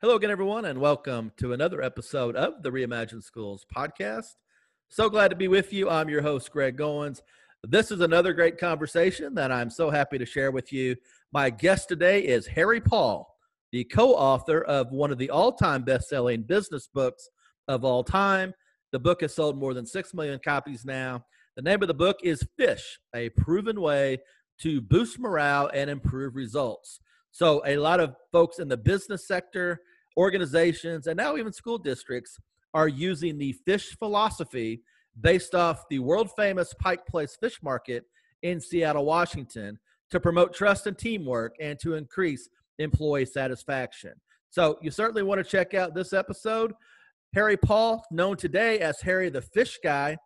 Hello again, everyone, and welcome to another episode of the Reimagine Schools podcast. So glad to be with you. I'm your host, Greg Goins. This is another great conversation that I'm so happy to share with you. My guest today is Harry Paul, the co author of one of the all time best selling business books of all time. The book has sold more than 6 million copies now. The name of the book is Fish, a proven way to boost morale and improve results. So, a lot of folks in the business sector, organizations, and now even school districts are using the fish philosophy based off the world famous Pike Place Fish Market in Seattle, Washington, to promote trust and teamwork and to increase employee satisfaction. So, you certainly want to check out this episode. Harry Paul, known today as Harry the Fish Guy,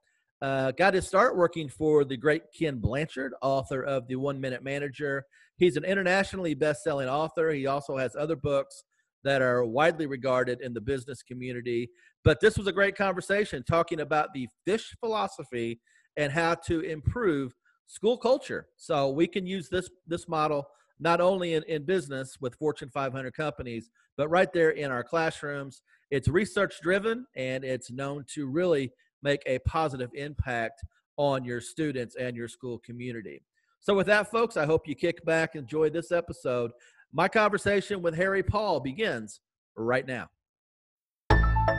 uh, got his start working for the great Ken Blanchard, author of The One Minute Manager. He's an internationally best selling author. He also has other books that are widely regarded in the business community. But this was a great conversation talking about the fish philosophy and how to improve school culture. So we can use this this model not only in, in business with Fortune 500 companies, but right there in our classrooms. It's research driven and it's known to really make a positive impact on your students and your school community. So, with that, folks, I hope you kick back, enjoy this episode. My conversation with Harry Paul begins right now.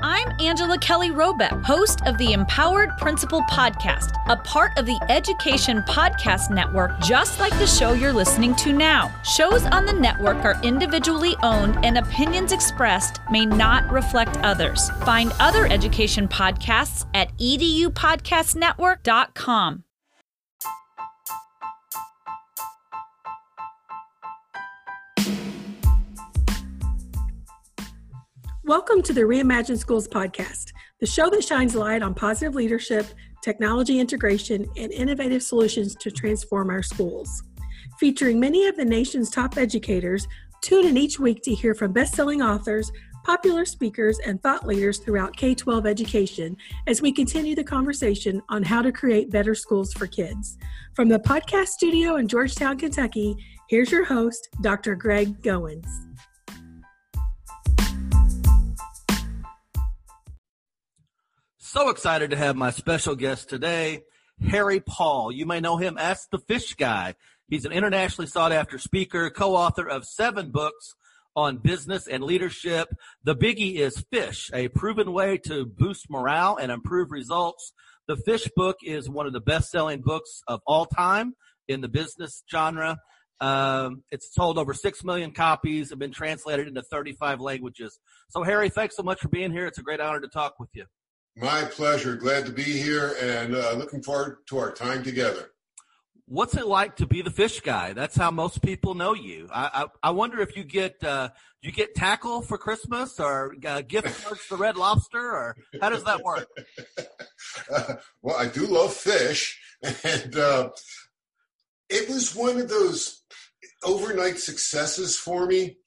I'm Angela Kelly Robeck, host of the Empowered Principal Podcast, a part of the Education Podcast Network, just like the show you're listening to now. Shows on the network are individually owned, and opinions expressed may not reflect others. Find other education podcasts at edupodcastnetwork.com. Welcome to the Reimagine Schools podcast, the show that shines light on positive leadership, technology integration, and innovative solutions to transform our schools. Featuring many of the nation's top educators, tune in each week to hear from best-selling authors, popular speakers, and thought leaders throughout K-12 education as we continue the conversation on how to create better schools for kids. From the podcast studio in Georgetown, Kentucky, here's your host, Dr. Greg Goins. So excited to have my special guest today, Harry Paul. You may know him as the Fish Guy. He's an internationally sought after speaker, co author of seven books on business and leadership. The biggie is Fish, a proven way to boost morale and improve results. The Fish book is one of the best selling books of all time in the business genre. Um, it's sold over 6 million copies, have been translated into 35 languages. So, Harry, thanks so much for being here. It's a great honor to talk with you. My pleasure. Glad to be here and uh, looking forward to our time together. What's it like to be the fish guy? That's how most people know you. I I, I wonder if you get uh, you get tackle for Christmas or uh, gift cards to Red Lobster or how does that work? uh, well, I do love fish, and uh, it was one of those overnight successes for me.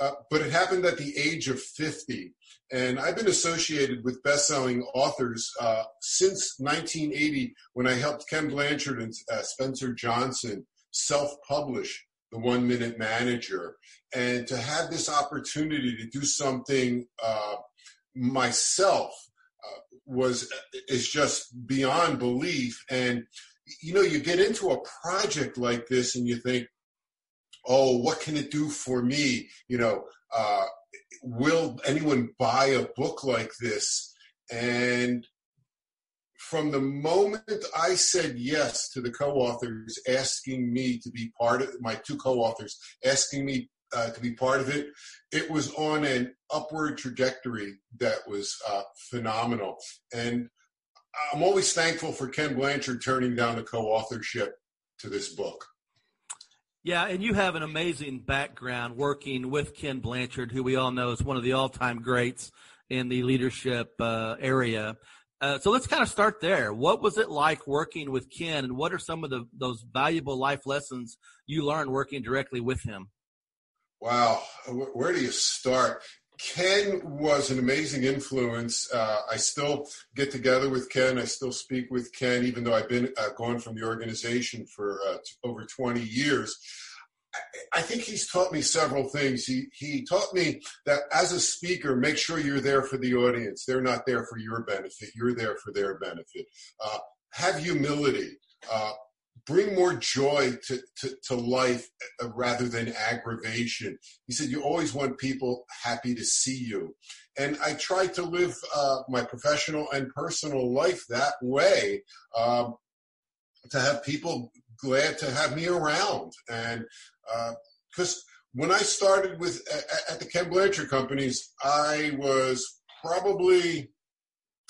Uh, but it happened at the age of fifty and I've been associated with best-selling authors uh, since 1980 when I helped Ken Blanchard and uh, Spencer Johnson self-publish The One Minute Manager. And to have this opportunity to do something uh, myself uh, was is just beyond belief. And you know, you get into a project like this and you think, oh, what can it do for me? You know, uh, will anyone buy a book like this? And from the moment I said yes to the co-authors asking me to be part of my two co-authors asking me uh, to be part of it, it was on an upward trajectory that was uh, phenomenal. And I'm always thankful for Ken Blanchard turning down the co-authorship to this book. Yeah, and you have an amazing background working with Ken Blanchard, who we all know is one of the all-time greats in the leadership uh, area. Uh, so let's kind of start there. What was it like working with Ken, and what are some of the those valuable life lessons you learned working directly with him? Wow, where do you start? Ken was an amazing influence. Uh, I still get together with Ken. I still speak with Ken, even though I've been uh, gone from the organization for uh, t- over 20 years. I think he's taught me several things. He he taught me that as a speaker, make sure you're there for the audience. They're not there for your benefit. You're there for their benefit. Uh, have humility. Bring more joy to, to, to life uh, rather than aggravation. He said, You always want people happy to see you. And I try to live uh, my professional and personal life that way um, to have people glad to have me around. And because uh, when I started with at the Ken Blanchard companies, I was probably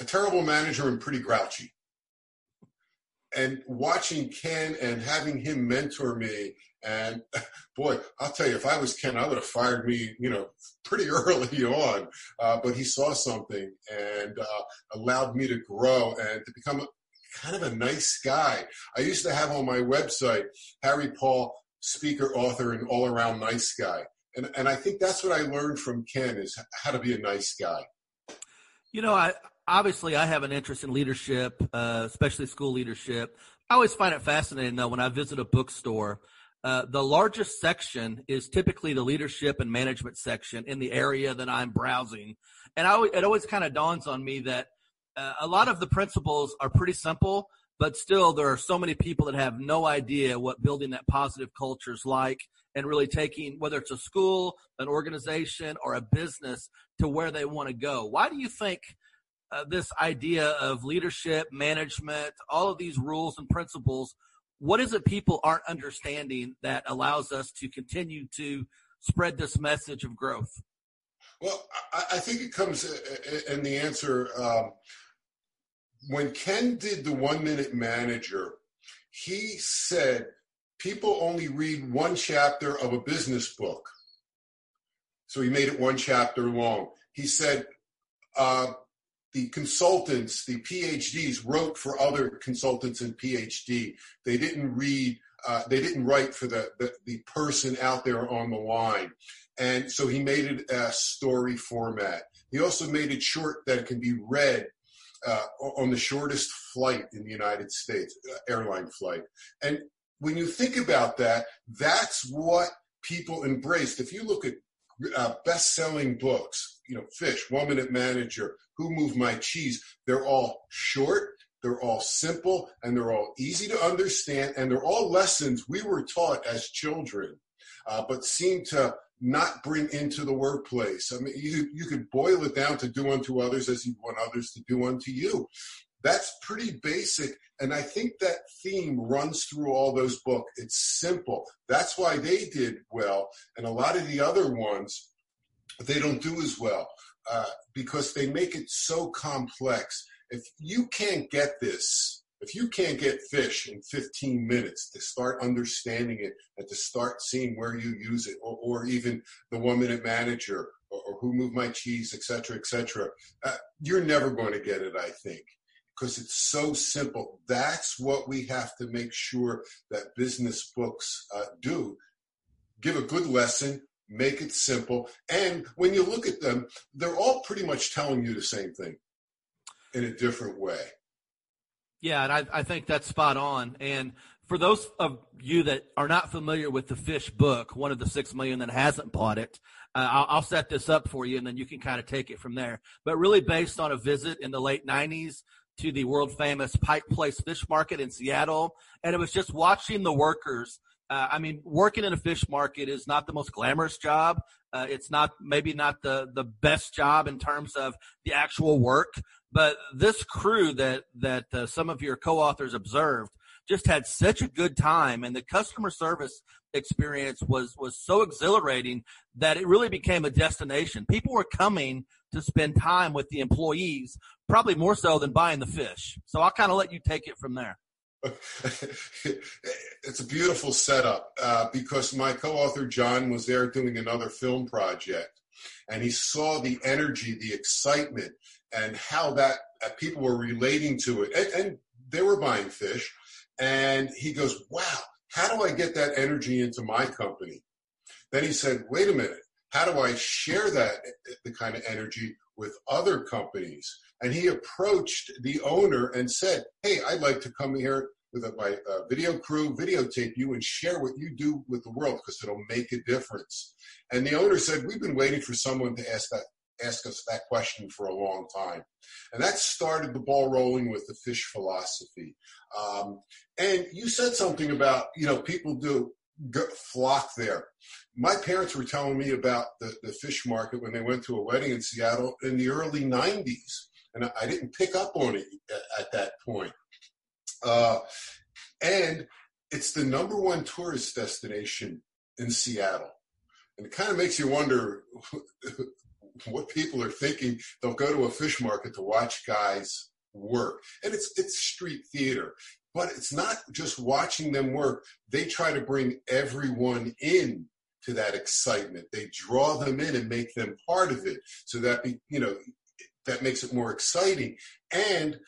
a terrible manager and pretty grouchy and watching Ken and having him mentor me, and boy, I'll tell you, if I was Ken, I would have fired me, you know, pretty early on. Uh, but he saw something and uh, allowed me to grow and to become kind of a nice guy. I used to have on my website Harry Paul, speaker, author, and all around nice guy. And, and I think that's what I learned from Ken is how to be a nice guy. You know, I, obviously I have an interest in leadership, uh, especially school leadership. I always find it fascinating though when I visit a bookstore. Uh, the largest section is typically the leadership and management section in the area that I'm browsing, and I, it always kind of dawns on me that uh, a lot of the principles are pretty simple, but still there are so many people that have no idea what building that positive culture is like, and really taking whether it's a school, an organization, or a business to where they want to go. Why do you think? Uh, this idea of leadership, management, all of these rules and principles. What is it people aren't understanding that allows us to continue to spread this message of growth? Well, I, I think it comes in uh, the answer. Um, when Ken did the one minute manager, he said people only read one chapter of a business book. So he made it one chapter long. He said, uh, the consultants, the PhDs wrote for other consultants and PhD. They didn't read, uh, they didn't write for the, the, the, person out there on the line. And so he made it a story format. He also made it short that it can be read uh, on the shortest flight in the United States, uh, airline flight. And when you think about that, that's what people embraced. If you look at uh, best-selling books, you know, Fish, One Minute Manager, Who Moved My Cheese. They're all short, they're all simple, and they're all easy to understand, and they're all lessons we were taught as children, uh, but seem to not bring into the workplace. I mean, you you could boil it down to do unto others as you want others to do unto you. That's pretty basic. And I think that theme runs through all those books. It's simple. That's why they did well. And a lot of the other ones, they don't do as well uh, because they make it so complex. If you can't get this, if you can't get fish in 15 minutes to start understanding it and to start seeing where you use it, or, or even the one minute manager, or, or, who moved my cheese, et cetera, et cetera, uh, you're never going to get it, I think because it's so simple. That's what we have to make sure that business books uh, do. Give a good lesson, make it simple. And when you look at them, they're all pretty much telling you the same thing in a different way. Yeah, and I, I think that's spot on. And for those of you that are not familiar with the Fish book, one of the six million that hasn't bought it, uh, I'll, I'll, set this up for you, and then you can kind of take it from there. But really, based on a visit in the late '90s to the world famous Pike Place Fish Market in Seattle, and it was just watching the workers. Uh, I mean, working in a fish market is not the most glamorous job. Uh, it's not maybe not the the best job in terms of the actual work, but this crew that that uh, some of your co-authors observed just had such a good time, and the customer service experience was was so exhilarating that it really became a destination. People were coming to spend time with the employees probably more so than buying the fish. So I'll kind of let you take it from there. it's a beautiful setup uh, because my co-author John was there doing another film project, and he saw the energy, the excitement, and how that uh, people were relating to it, and, and they were buying fish. And he goes, "Wow, how do I get that energy into my company?" Then he said, "Wait a minute, how do I share that the kind of energy with other companies?" And he approached the owner and said, Hey, I'd like to come here with my uh, video crew, videotape you and share what you do with the world because it'll make a difference. And the owner said, we've been waiting for someone to ask that ask us that question for a long time. And that started the ball rolling with the fish philosophy. Um, and you said something about, you know, people do flock there. My parents were telling me about the, the fish market when they went to a wedding in Seattle in the early 90s. And I didn't pick up on it at, at that point. Uh, and it's the number one tourist destination in Seattle. And it kind of makes you wonder what people are thinking. They'll go to a fish market to watch guys work. And it's it's street theater. But it's not just watching them work. They try to bring everyone in to that excitement. They draw them in and make them part of it. So that you know that makes it more exciting. And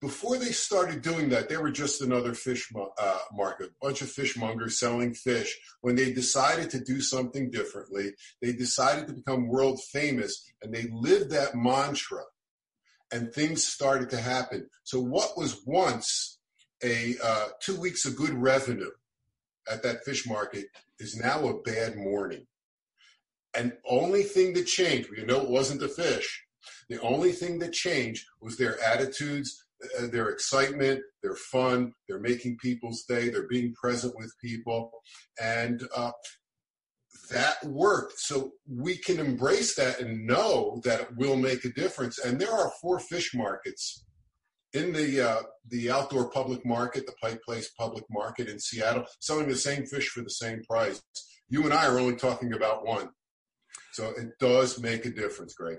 before they started doing that, they were just another fish uh, market, a bunch of fishmongers selling fish. When they decided to do something differently, they decided to become world famous and they lived that mantra and things started to happen. So, what was once a uh, two weeks of good revenue at that fish market is now a bad morning. And only thing that changed, you know, it wasn't the fish. The only thing that changed was their attitudes uh, their excitement, their fun, they're making people's day, they're being present with people, and uh, that worked. So we can embrace that and know that it will make a difference. And there are four fish markets in the uh, the outdoor public market, the Pike Place public market in Seattle, selling the same fish for the same price. You and I are only talking about one. So it does make a difference, Greg.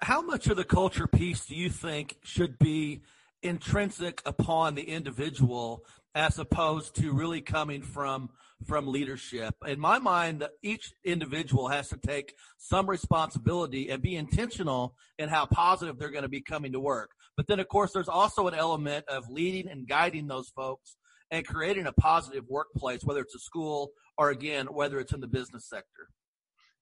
How much of the culture piece do you think should be intrinsic upon the individual as opposed to really coming from from leadership. In my mind, each individual has to take some responsibility and be intentional in how positive they're going to be coming to work. But then, of course, there's also an element of leading and guiding those folks and creating a positive workplace, whether it's a school or again, whether it's in the business sector.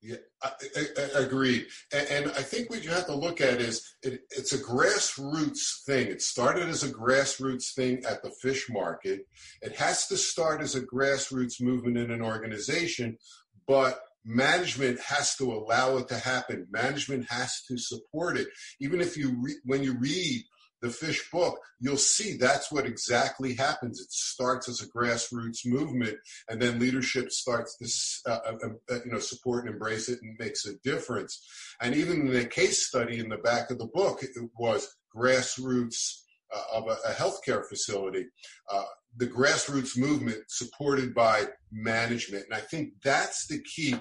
Yeah, I, I, I agreed. And, and, I think what you have to look at is it, it's a grassroots thing. It started as a grassroots thing at the fish market. It has to start as a grassroots movement in an organization, but management has to allow it to happen. Management has to support it. Even if you re- when you read the fish book, you'll see that's what exactly happens. It starts as a grassroots movement, and then leadership starts to uh, uh, uh, you know support and embrace it and makes a difference. And even in the case study in the back of the book, it was grassroots uh, of a, a, healthcare facility. Uh, the grassroots movement supported by management, and I think that's the key.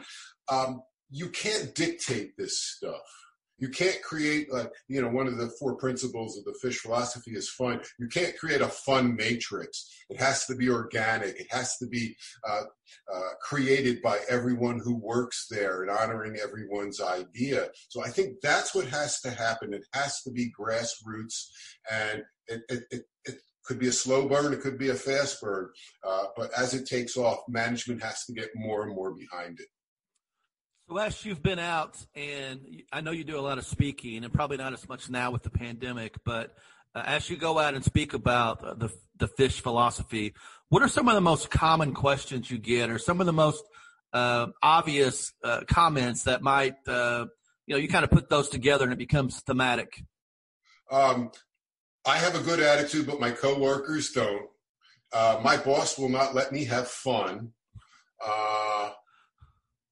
Um, you can't dictate this stuff you can't create like you know one of the four principles of the fish philosophy is fun. You can't create a fun matrix. It has to be organic. It has to be uh, uh, created by everyone who works there and honoring everyone's idea. So i think that's what has to happen. It has to be grassroots and it, it, it, it could be a slow burn, it could be a fast burn, uh, but as it takes off, management has to get more and more behind it. So you've been out, and I know you do a lot of speaking, and probably not as much now with the pandemic, but uh, as you go out and speak about the the fish philosophy, what are some of the most common questions you get, or some of the most uh, obvious uh, comments that might, uh, you know, you kind of put those together and it becomes thematic? Um, I have a good attitude, but my coworkers don't. Uh, my boss will not let me have fun.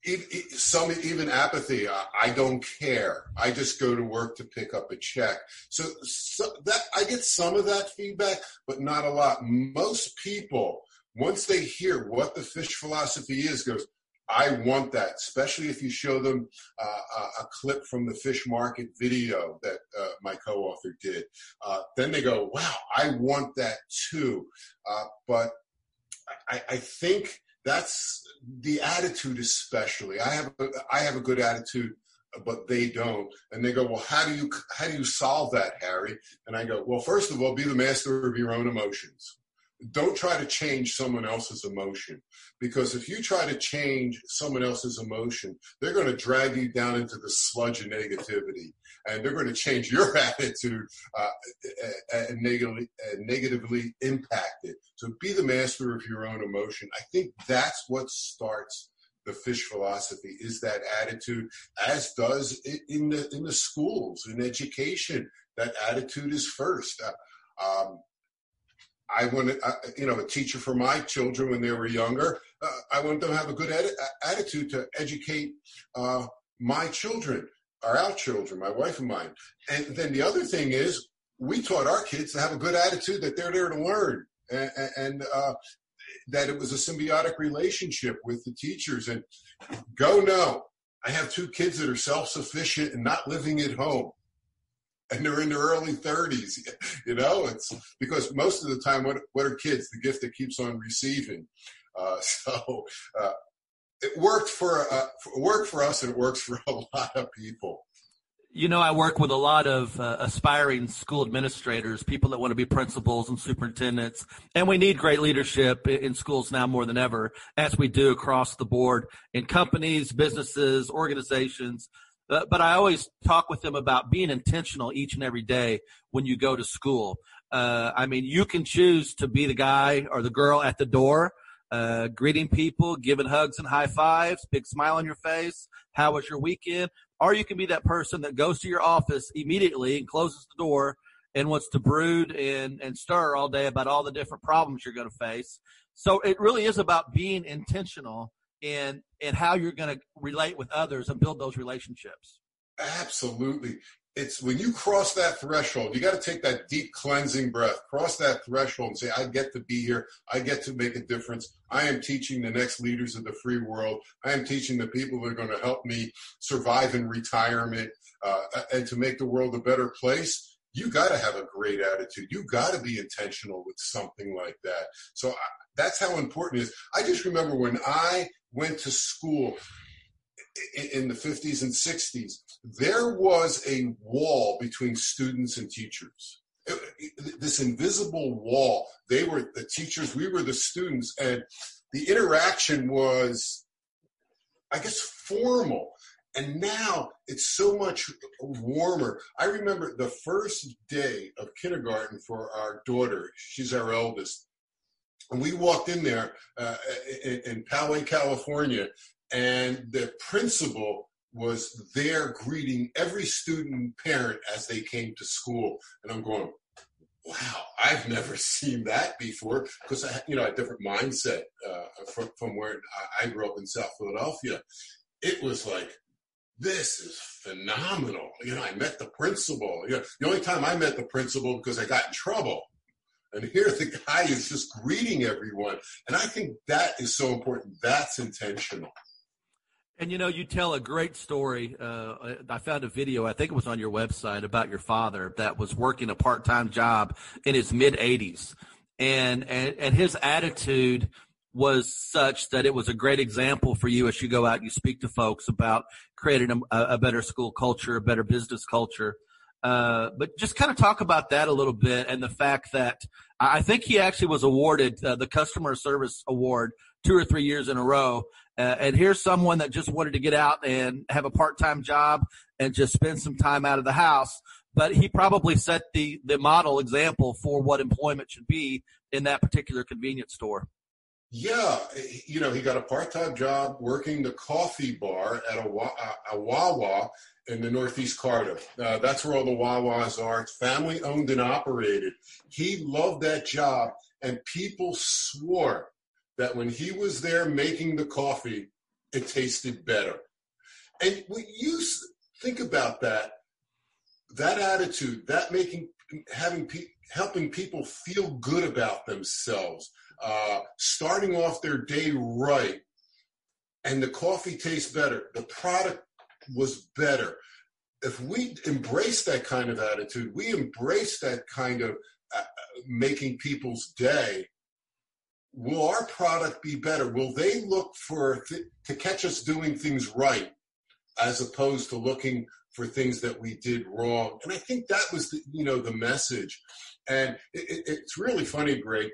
Uh, some even apathy. I don't care. I just go to work to pick up a check. So, so, that I get some of that feedback, but not a lot. Most people, once they hear what the fish philosophy is, goes, I want that, especially if you show them uh, a, clip from the fish market video that uh, my co-author did. Uh, then they go, wow, I want that too. Uh, but I, I think that's the attitude especially. I have a, i have a good attitude but they don't. And they go well how do you how do you solve that harry? And i go well first of all be the master of your own emotions don't try to change someone else's emotion because if you try to change someone else's emotion, they're going to drag you down into the sludge of negativity and they're going to change your attitude uh, and negatively, negatively impact it. So be the master of your own emotion. I think that's what starts the fish philosophy is that attitude as does in the in the schools in education that attitude is first uh, um, I wanted, uh, you know, a teacher for my children when they were younger. Uh, I wanted them to have a good ed- attitude to educate uh, my children, or our children, my wife and mine. And then the other thing is, we taught our kids to have a good attitude that they're there to learn, and, and uh, that it was a symbiotic relationship with the teachers. And go no, I have two kids that are self-sufficient and not living at home and they're in their early 30s you know it's because most of the time what, what are kids the gift that keeps on receiving uh, so uh, it worked for uh, worked for us and it works for a lot of people you know, I work with a lot of uh, aspiring school administrators, people that want to be principals and superintendents, and we need great leadership in schools now more than ever, as we do across the board in companies, businesses, organizations. Uh, but I always talk with them about being intentional each and every day when you go to school. Uh, I mean, you can choose to be the guy or the girl at the door, uh, greeting people, giving hugs and high fives, big smile on your face. How was your weekend? Or you can be that person that goes to your office immediately and closes the door and wants to brood and, and stir all day about all the different problems you're going to face. So it really is about being intentional in in how you're going to relate with others and build those relationships. Absolutely. It's when you cross that threshold, you got to take that deep cleansing breath, cross that threshold and say, I get to be here. I get to make a difference. I am teaching the next leaders of the free world. I am teaching the people that are going to help me survive in retirement uh, and to make the world a better place you got to have a great attitude. You got to be intentional with something like that. So I, that's how important it is. I just remember when I went to school in the 50s and 60s, there was a wall between students and teachers. This invisible wall. They were the teachers, we were the students, and the interaction was, I guess, formal. And now it's so much warmer. I remember the first day of kindergarten for our daughter, she's our eldest. And we walked in there uh, in, in Poway, California, and the principal was there greeting every student parent as they came to school. And I'm going, wow, I've never seen that before because I, you know, a different mindset uh, from, from where I grew up in South Philadelphia. It was like, this is phenomenal. You know, I met the principal. You know, the only time I met the principal because I got in trouble. And here the guy is just greeting everyone. And I think that is so important. That's intentional. And you know, you tell a great story. Uh, I found a video, I think it was on your website, about your father that was working a part time job in his mid 80s. And, and, and his attitude was such that it was a great example for you as you go out and you speak to folks about creating a, a better school culture, a better business culture. Uh, but just kind of talk about that a little bit and the fact that I think he actually was awarded uh, the customer service award two or three years in a row. Uh, and here's someone that just wanted to get out and have a part-time job and just spend some time out of the house. But he probably set the, the model example for what employment should be in that particular convenience store. Yeah, you know, he got a part-time job working the coffee bar at a, a Wawa in the Northeast corridor. Uh, that's where all the Wawas are. It's family owned and operated. He loved that job, and people swore that when he was there making the coffee, it tasted better. And when you think about that, that attitude, that making, having, helping people feel good about themselves uh, starting off their day right, and the coffee tastes better, the product was better. If we embrace that kind of attitude, we embrace that kind of uh, making people's day, will our product be better? Will they look for th- to catch us doing things right as opposed to looking for things that we did wrong? And I think that was the, you know the message. And it, it, it's really funny, Greg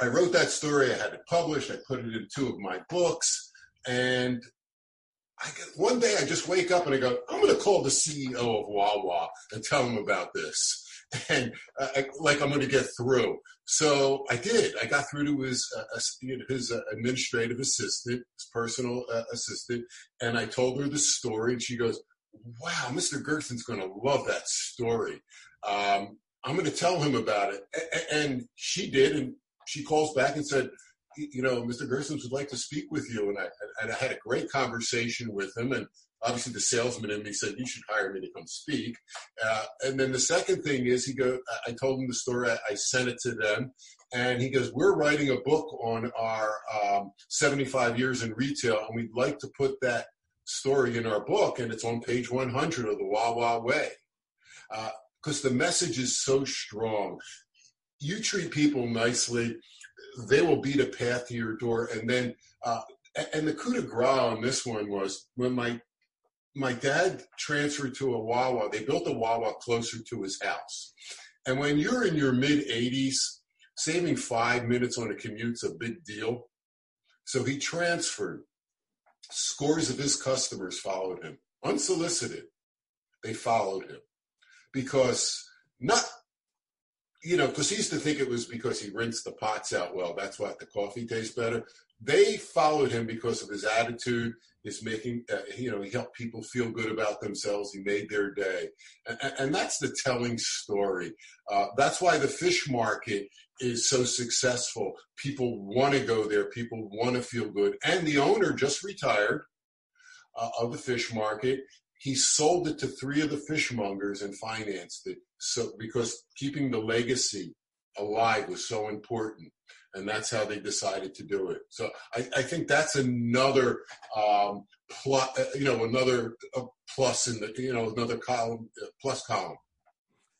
I wrote that story. I had it published. I put it in two of my books. And I get, one day I just wake up and I go, I'm going to call the CEO of Wawa and tell him about this. And uh, I, like I'm going to get through. So I did. I got through to his uh, his uh, administrative assistant, his personal uh, assistant, and I told her the story. And she goes, "Wow, Mr. Gerson's going to love that story. Um, I'm going to tell him about it." And she did, and she calls back and said, you know, Mr. Gersons would like to speak with you. And I, and I had a great conversation with him. And obviously the salesman in me said, you should hire me to come speak. Uh, and then the second thing is he go, I told him the story. I, sent it to them and he goes, we're writing a book on our um, 75 years in retail. And we'd like to put that story in our book. And it's on page 100 of the Wawa Way. Because uh, the message is so strong. You treat people nicely they will beat a path to your door. And then, uh, and the coup de grace on this one was when my my dad transferred to a Wawa. They built a Wawa closer to his house. And when you're in your mid 80s, saving five minutes on a commute's a big deal. So he transferred. Scores of his customers followed him, unsolicited. They followed him because not you know, because he used to think it was because he rinsed the pots out well. That's why the coffee tastes better. They followed him because of his attitude, his making, uh, you know, he helped people feel good about themselves. He made their day. And, and that's the telling story. Uh, that's why the fish market is so successful. People want to go there, people want to feel good. And the owner just retired uh, of the fish market he sold it to three of the fishmongers and financed it. So because keeping the legacy alive was so important, and that's how they decided to do it. So I, I think that's another um, plus, uh, you know, another uh, plus in the you know another column uh, plus column.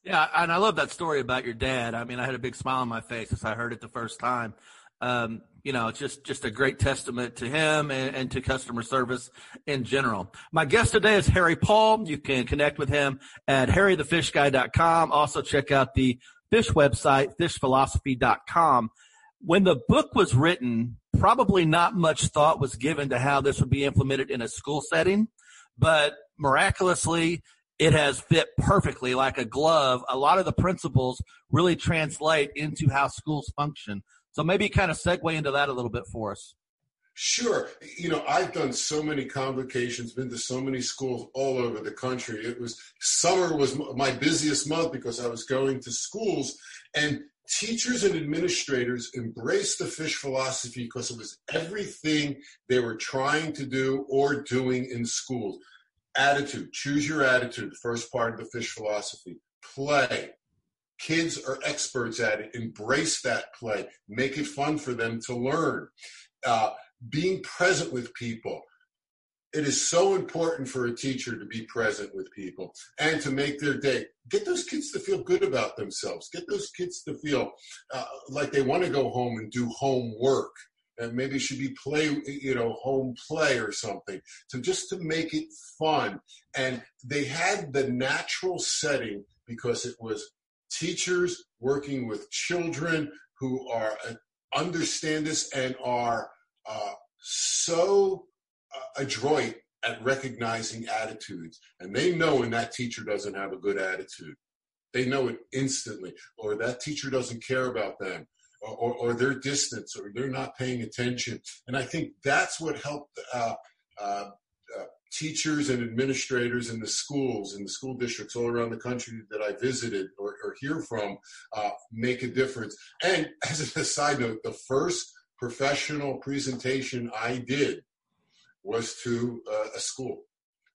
Yeah, and I love that story about your dad. I mean, I had a big smile on my face as I heard it the first time. Um, you know, just just a great testament to him and, and, to customer service in general. My guest today is Harry Paul. You can connect with him at harrythefishguy.com. Also check out the fish website, fishphilosophy.com. When the book was written, probably not much thought was given to how this would be implemented in a school setting, but miraculously, it has fit perfectly like a glove. A lot of the principles really translate into how schools function. So maybe kind of segue into that a little bit for us. Sure. You know, I've done so many convocations, been to so many schools all over the country. It was summer was my busiest month because I was going to schools and teachers and administrators embraced the fish philosophy because it was everything they were trying to do or doing in schools. Attitude, choose your attitude, the first part of the fish philosophy. Play, Kids are experts at it. Embrace that play. Make it fun for them to learn. Uh, being present with people. It is so important for a teacher to be present with people and to make their day. Get those kids to feel good about themselves. Get those kids to feel uh, like they want to go home and do homework and maybe it should be play you know home play or something so just to make it fun and they had the natural setting because it was teachers working with children who are uh, understand this and are uh, so uh, adroit at recognizing attitudes. And they know when that teacher doesn't have a good attitude. They know it instantly. Or that teacher doesn't care about them. Or, or, or or they're not paying attention. And i think that's what helped uh, uh, teachers and administrators in the schools, in the school districts all around the country that I visited or, or hear from uh, make a difference. And as a side note, the first professional presentation I did was to uh, a school.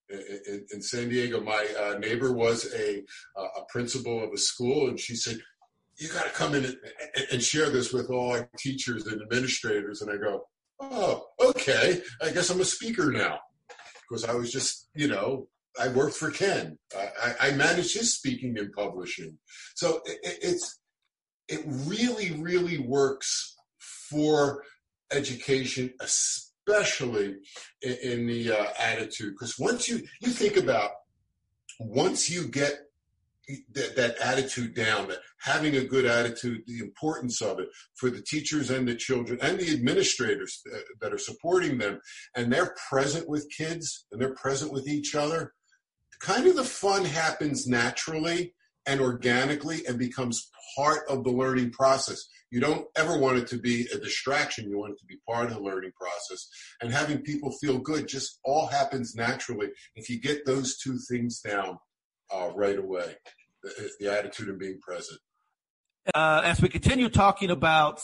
In, in, San Diego, my uh, neighbor was a, a principal of a school, and she said, "You got to come in and, and share this with all our teachers and administrators." And I go, "Oh, okay. I guess I'm a speaker now." Because I was just, you know, I worked for Ken. I, I managed his speaking and publishing. So it, it's it really, really works for education, especially in, in the uh, attitude. Because once you you think about once you get that, that attitude down, that having a good attitude, the importance of it for the teachers and the children and the administrators that are supporting them, and they're present with kids and they're present with each other, kind of the fun happens naturally and organically and becomes part of the learning process. You don't ever want it to be a distraction. You want it to be part of the learning process. And having people feel good just all happens naturally if you get those two things down uh, right away the, the, attitude and being present. Uh, as we continue talking about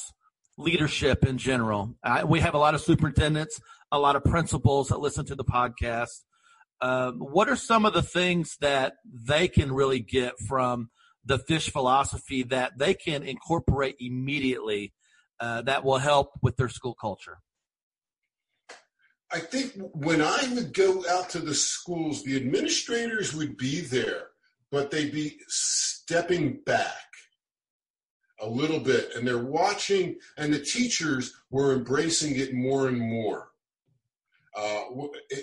leadership in general, uh, we have a lot of superintendents, a lot of principals that listen to the podcast. Um, what are some of the things that they can really get from the fish philosophy that they can incorporate immediately uh, that will help with their school culture? I think when I would go out to the schools, the administrators would be there, but they'd be stepping back a little bit and they're watching, and the teachers were embracing it more and more. Uh,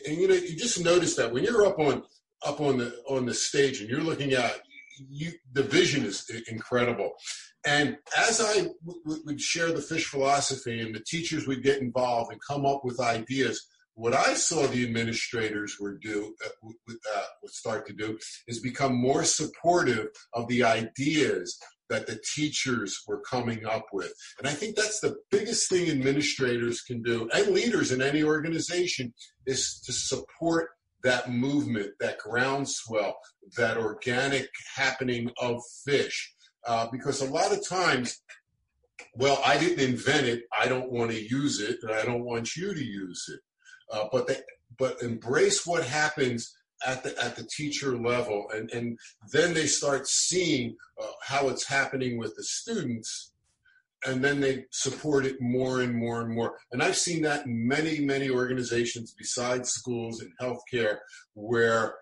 and you know, you just notice that when you're up on up on the on the stage and you're looking at you, the vision is incredible. And as I would share the fish philosophy and the teachers would get involved and come up with ideas, what I saw the administrators were do, uh, uh, would start to do, is become more supportive of the ideas that the teachers were coming up with. And I think that's the biggest thing administrators can do and leaders in any organization is to support that movement, that groundswell, that organic happening of fish. Uh, because a lot of times, well, I didn't invent it. I don't want to use it, and I don't want you to use it. Uh, but they, but embrace what happens at the at the teacher level, and and then they start seeing uh, how it's happening with the students, and then they support it more and more and more. And I've seen that in many many organizations besides schools and healthcare, where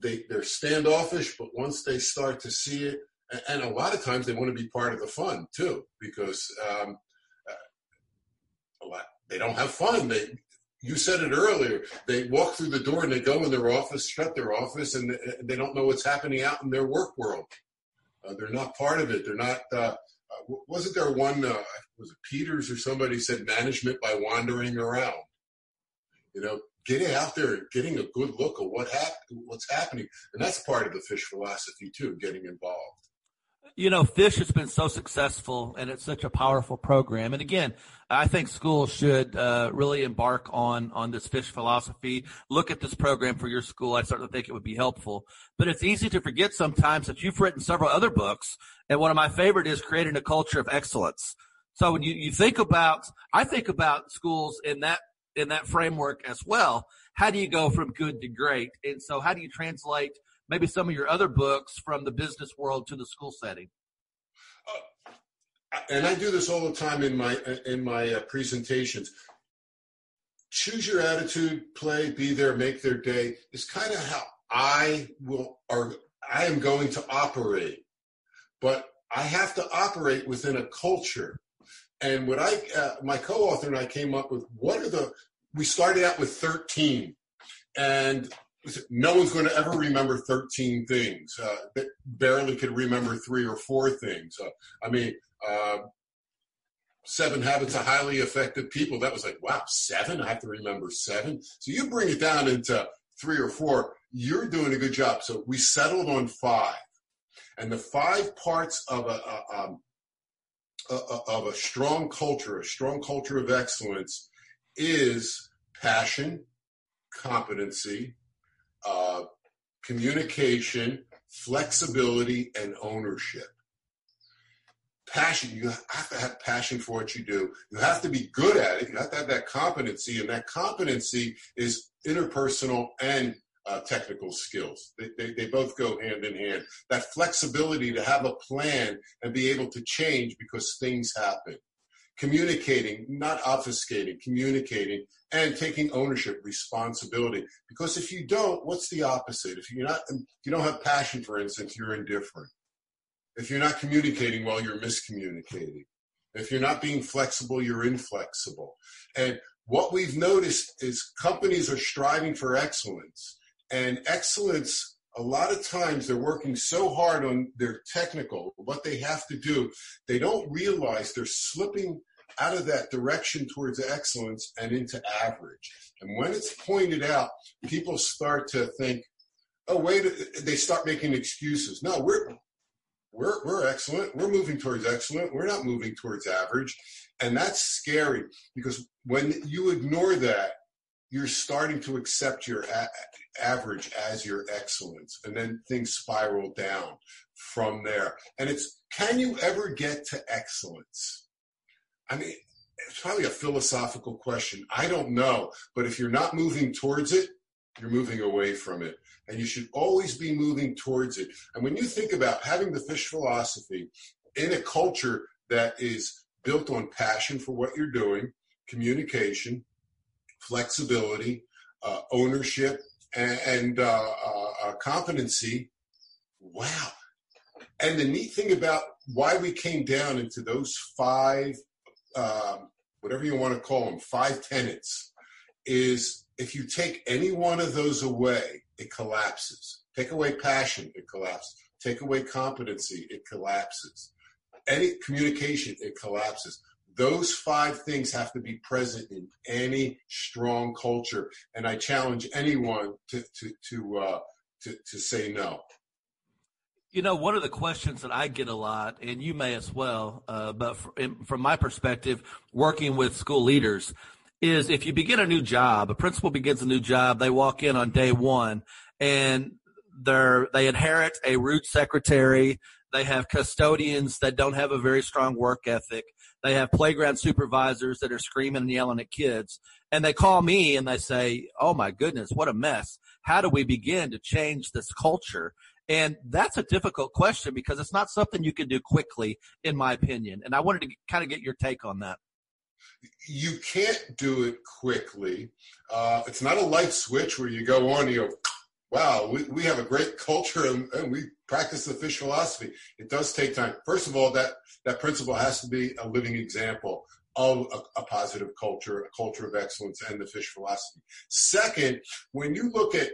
they they're standoffish, but once they start to see it, and a lot of times they want to be part of the fun too, because um, uh, a lot they don't have fun. They you said it earlier. They walk through the door and they go in their office, shut their office, and they don't know what's happening out in their work world. Uh, they're not part of it. They're not. Uh, uh, wasn't there one? Uh, was it Peters or somebody said management by wandering around? You know, getting out there getting a good look at what hap- what's happening, and that's part of the fish philosophy too. Getting involved. You know, Fish has been so successful and it's such a powerful program. And again, I think schools should uh, really embark on on this Fish philosophy. Look at this program for your school. I certainly think it would be helpful. But it's easy to forget sometimes that you've written several other books, and one of my favorite is creating a culture of excellence. So when you, you think about, I think about schools in that in that framework as well. How do you go from good to great? And so how do you translate maybe some of your other books from the business world to the school setting? Uh, and I do this all the time in my in my uh, presentations. Choose your attitude, play, be there, make their day is kind of how I will or I am going to operate. But I have to operate within a culture. And what I, uh, my co-author and I came up with, what are the, we started out with 13 and no one's going to ever remember 13 things. Uh, barely could remember three or four things. Uh, I mean, uh, Seven Habits of Highly Effective People. That was like, wow, seven? I have to remember seven. So you bring it down into three or four. You're doing a good job. So we settled on five. And the five parts of a, a, um, of a strong culture, a strong culture of excellence, is passion, competency, uh, communication, flexibility, and ownership. Passion, you have to have passion for what you do. You have to be good at it. You have to have that competency, and that competency is interpersonal and uh, technical skills. They, they, they, both go hand in hand. That flexibility to have a plan and be able to change because things happen communicating, not obfuscating, communicating, and taking ownership, responsibility. Because if you don't, what's the opposite? If you're not, if you don't have passion, for instance, you're indifferent. If you're not communicating well, you're miscommunicating. If you're not being flexible, you're inflexible. And what we've noticed is companies are striving for excellence, and excellence a lot of times they're working so hard on their technical, what they have to do, they don't realize they're slipping out of that direction towards excellence and into average. And when it's pointed out, people start to think, oh, wait, they start making excuses. No, we're, we're, we're excellent. We're moving towards excellent. We're not moving towards average. And that's scary because when you ignore that, you're starting to accept your a- average as your excellence. And then things spiral down from there. And it's, can you ever get to excellence? I mean, it's probably a philosophical question. I don't know. But if you're not moving towards it, you're moving away from it. And you should always be moving towards it. And when you think about having the fish philosophy in a culture that is built on passion for what you're doing, communication, flexibility, uh, ownership, and, and uh, uh, uh competency, wow. And the neat thing about why we came down into those five, um, whatever you want to call them, five tenets, is if you take any one of those away, it collapses. Take away passion, it collapses. Take away competency, it collapses. Any communication, it collapses. Those five things have to be present in any strong culture, and I challenge anyone to to to uh, to, to say no. You know, one of the questions that I get a lot, and you may as well, uh, but from my perspective, working with school leaders, is if you begin a new job, a principal begins a new job, they walk in on day one and they're, they inherit a root secretary. They have custodians that don't have a very strong work ethic. They have playground supervisors that are screaming and yelling at kids. And they call me and they say, Oh my goodness, what a mess. How do we begin to change this culture? And that's a difficult question because it's not something you can do quickly, in my opinion. And I wanted to kind of get your take on that you can't do it quickly. Uh, it's not a light switch where you go on you go, wow, we, we have a great culture and, and, we practice the fish philosophy. It does take time. First of all, that, that principle has to be a living example of a, a positive culture, a culture of excellence, and the fish philosophy. Second, when you look at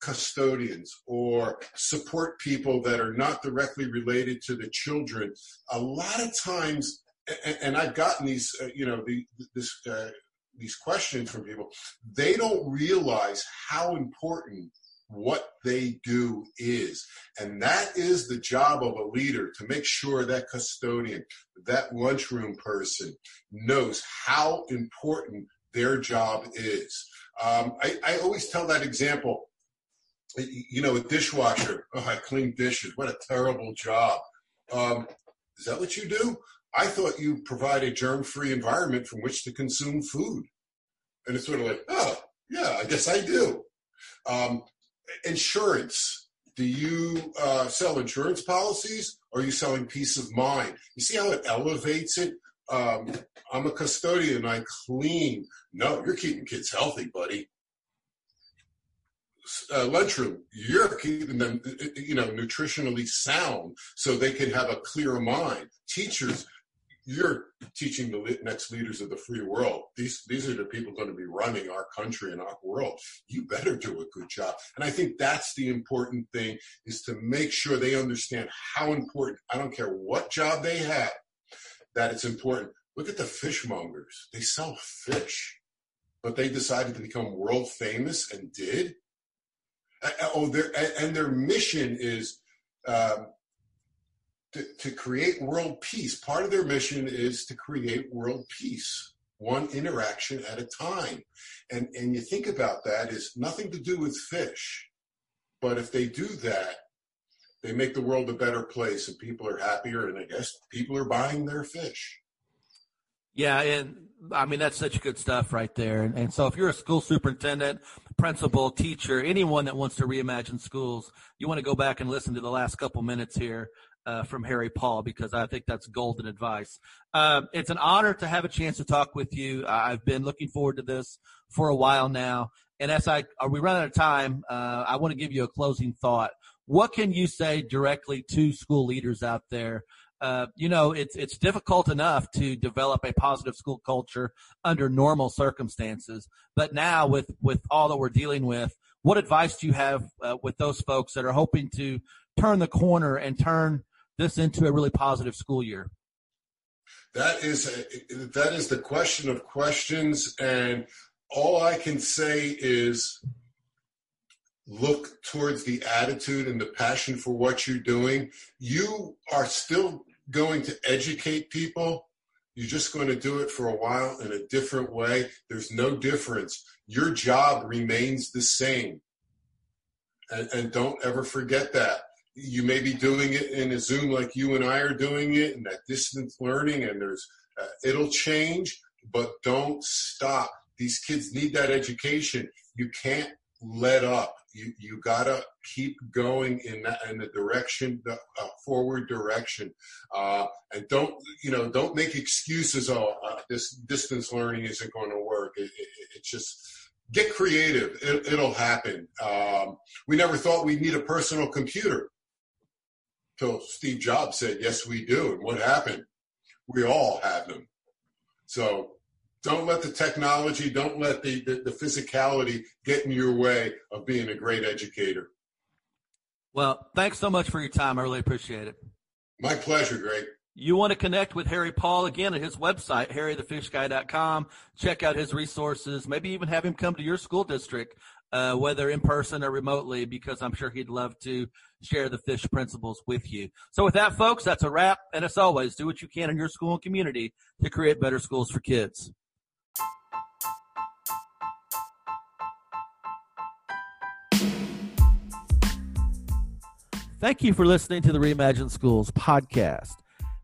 custodians or support people that are not directly related to the children, a lot of times and, and I've gotten these, uh, you know, the, this, uh, these questions from people. They don't realize how important what they do is. And that is the job of a leader to make sure that custodian, that lunchroom person knows how important their job is. Um, I, I, always tell that example. You know, a dishwasher. Oh, I clean dishes. What a terrible job. Um, is that what you do? I thought you provide a germ free environment from which to consume food. And it's sort of like, oh, yeah, I guess I do. Um, insurance. Do you uh, sell insurance policies or are you selling peace of mind? You see how it elevates it? Um, I'm a custodian, I clean. No, you're keeping kids healthy, buddy. Uh, lunchroom, you're keeping them, you know, nutritionally sound so they can have a clear mind. Teachers, you're teaching the next leaders of the free world. These these are the people going to be running our country and our world. You better do a good job. And I think that's the important thing is to make sure they understand how important. I don't care what job they have, that it's important. Look at the fishmongers. They sell fish, but they decided to become world famous and did. Oh, their and their mission is. Um, to, to create world peace. Part of their mission is to create world peace, one interaction at a time. And, and you think about that is nothing to do with fish. But if they do that, they make the world a better place and people are happier and I guess people are buying their fish. Yeah, and I mean that's such good stuff right there. And, and, so if you're a school superintendent, principal, teacher, anyone that wants to reimagine schools, you want to go back and listen to the last couple minutes here uh, from Harry Paul because I think that's golden advice. Uh, it's an honor to have a chance to talk with you. I've been looking forward to this for a while now. And as I are we running out of time, uh, I want to give you a closing thought. What can you say directly to school leaders out there? Uh, you know, it's it's difficult enough to develop a positive school culture under normal circumstances, but now with with all that we're dealing with, what advice do you have uh, with those folks that are hoping to turn the corner and turn this into a really positive school year? That is a, that is the question of questions, and all I can say is look towards the attitude and the passion for what you're doing. You are still going to educate people. You're just going to do it for a while in a different way. There's no difference. Your job remains the same. And, and don't ever forget that you may be doing it in a Zoom like you and I are doing it, and that distance learning, and there's uh, it'll change, but don't stop. These kids need that education. You can't let up. You you gotta keep going in that in the direction, the uh, forward direction, uh, and don't you know don't make excuses. Oh, uh, this distance learning isn't going to work. It, it, it's just get creative. It, will happen. Um, we never thought we'd need a personal computer till Steve Jobs said, "Yes, we do." And what happened? We all have them. So don't let the technology, don't let the, the, the physicality get in your way of being a great educator. Well, thanks so much for your time. I really appreciate it. My pleasure, Greg. You want to connect with Harry Paul again at his website, harrythefishguy.com. Check out his resources. Maybe even have him come to your school district uh, whether in person or remotely, because I'm sure he'd love to share the fish principles with you. So with that, folks, that's a wrap. And as always, do what you can in your school and community to create better schools for kids. Thank you for listening to the Reimagine Schools podcast.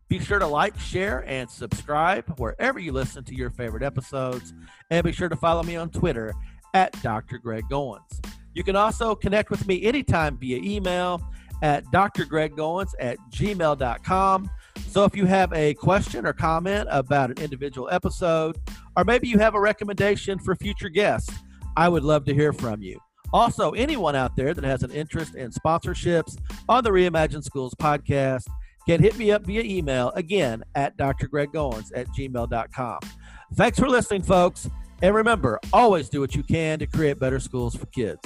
Be sure to like, share, and subscribe wherever you listen to your favorite episodes. And be sure to follow me on Twitter at Dr. Greg Goins. You can also connect with me anytime via email at drgreggoins at gmail.com. So if you have a question or comment about an individual episode, or maybe you have a recommendation for future guests, I would love to hear from you. Also, anyone out there that has an interest in sponsorships on the Reimagine Schools podcast can hit me up via email again at drgreggoins at gmail.com. Thanks for listening, folks. And remember, always do what you can to create better schools for kids.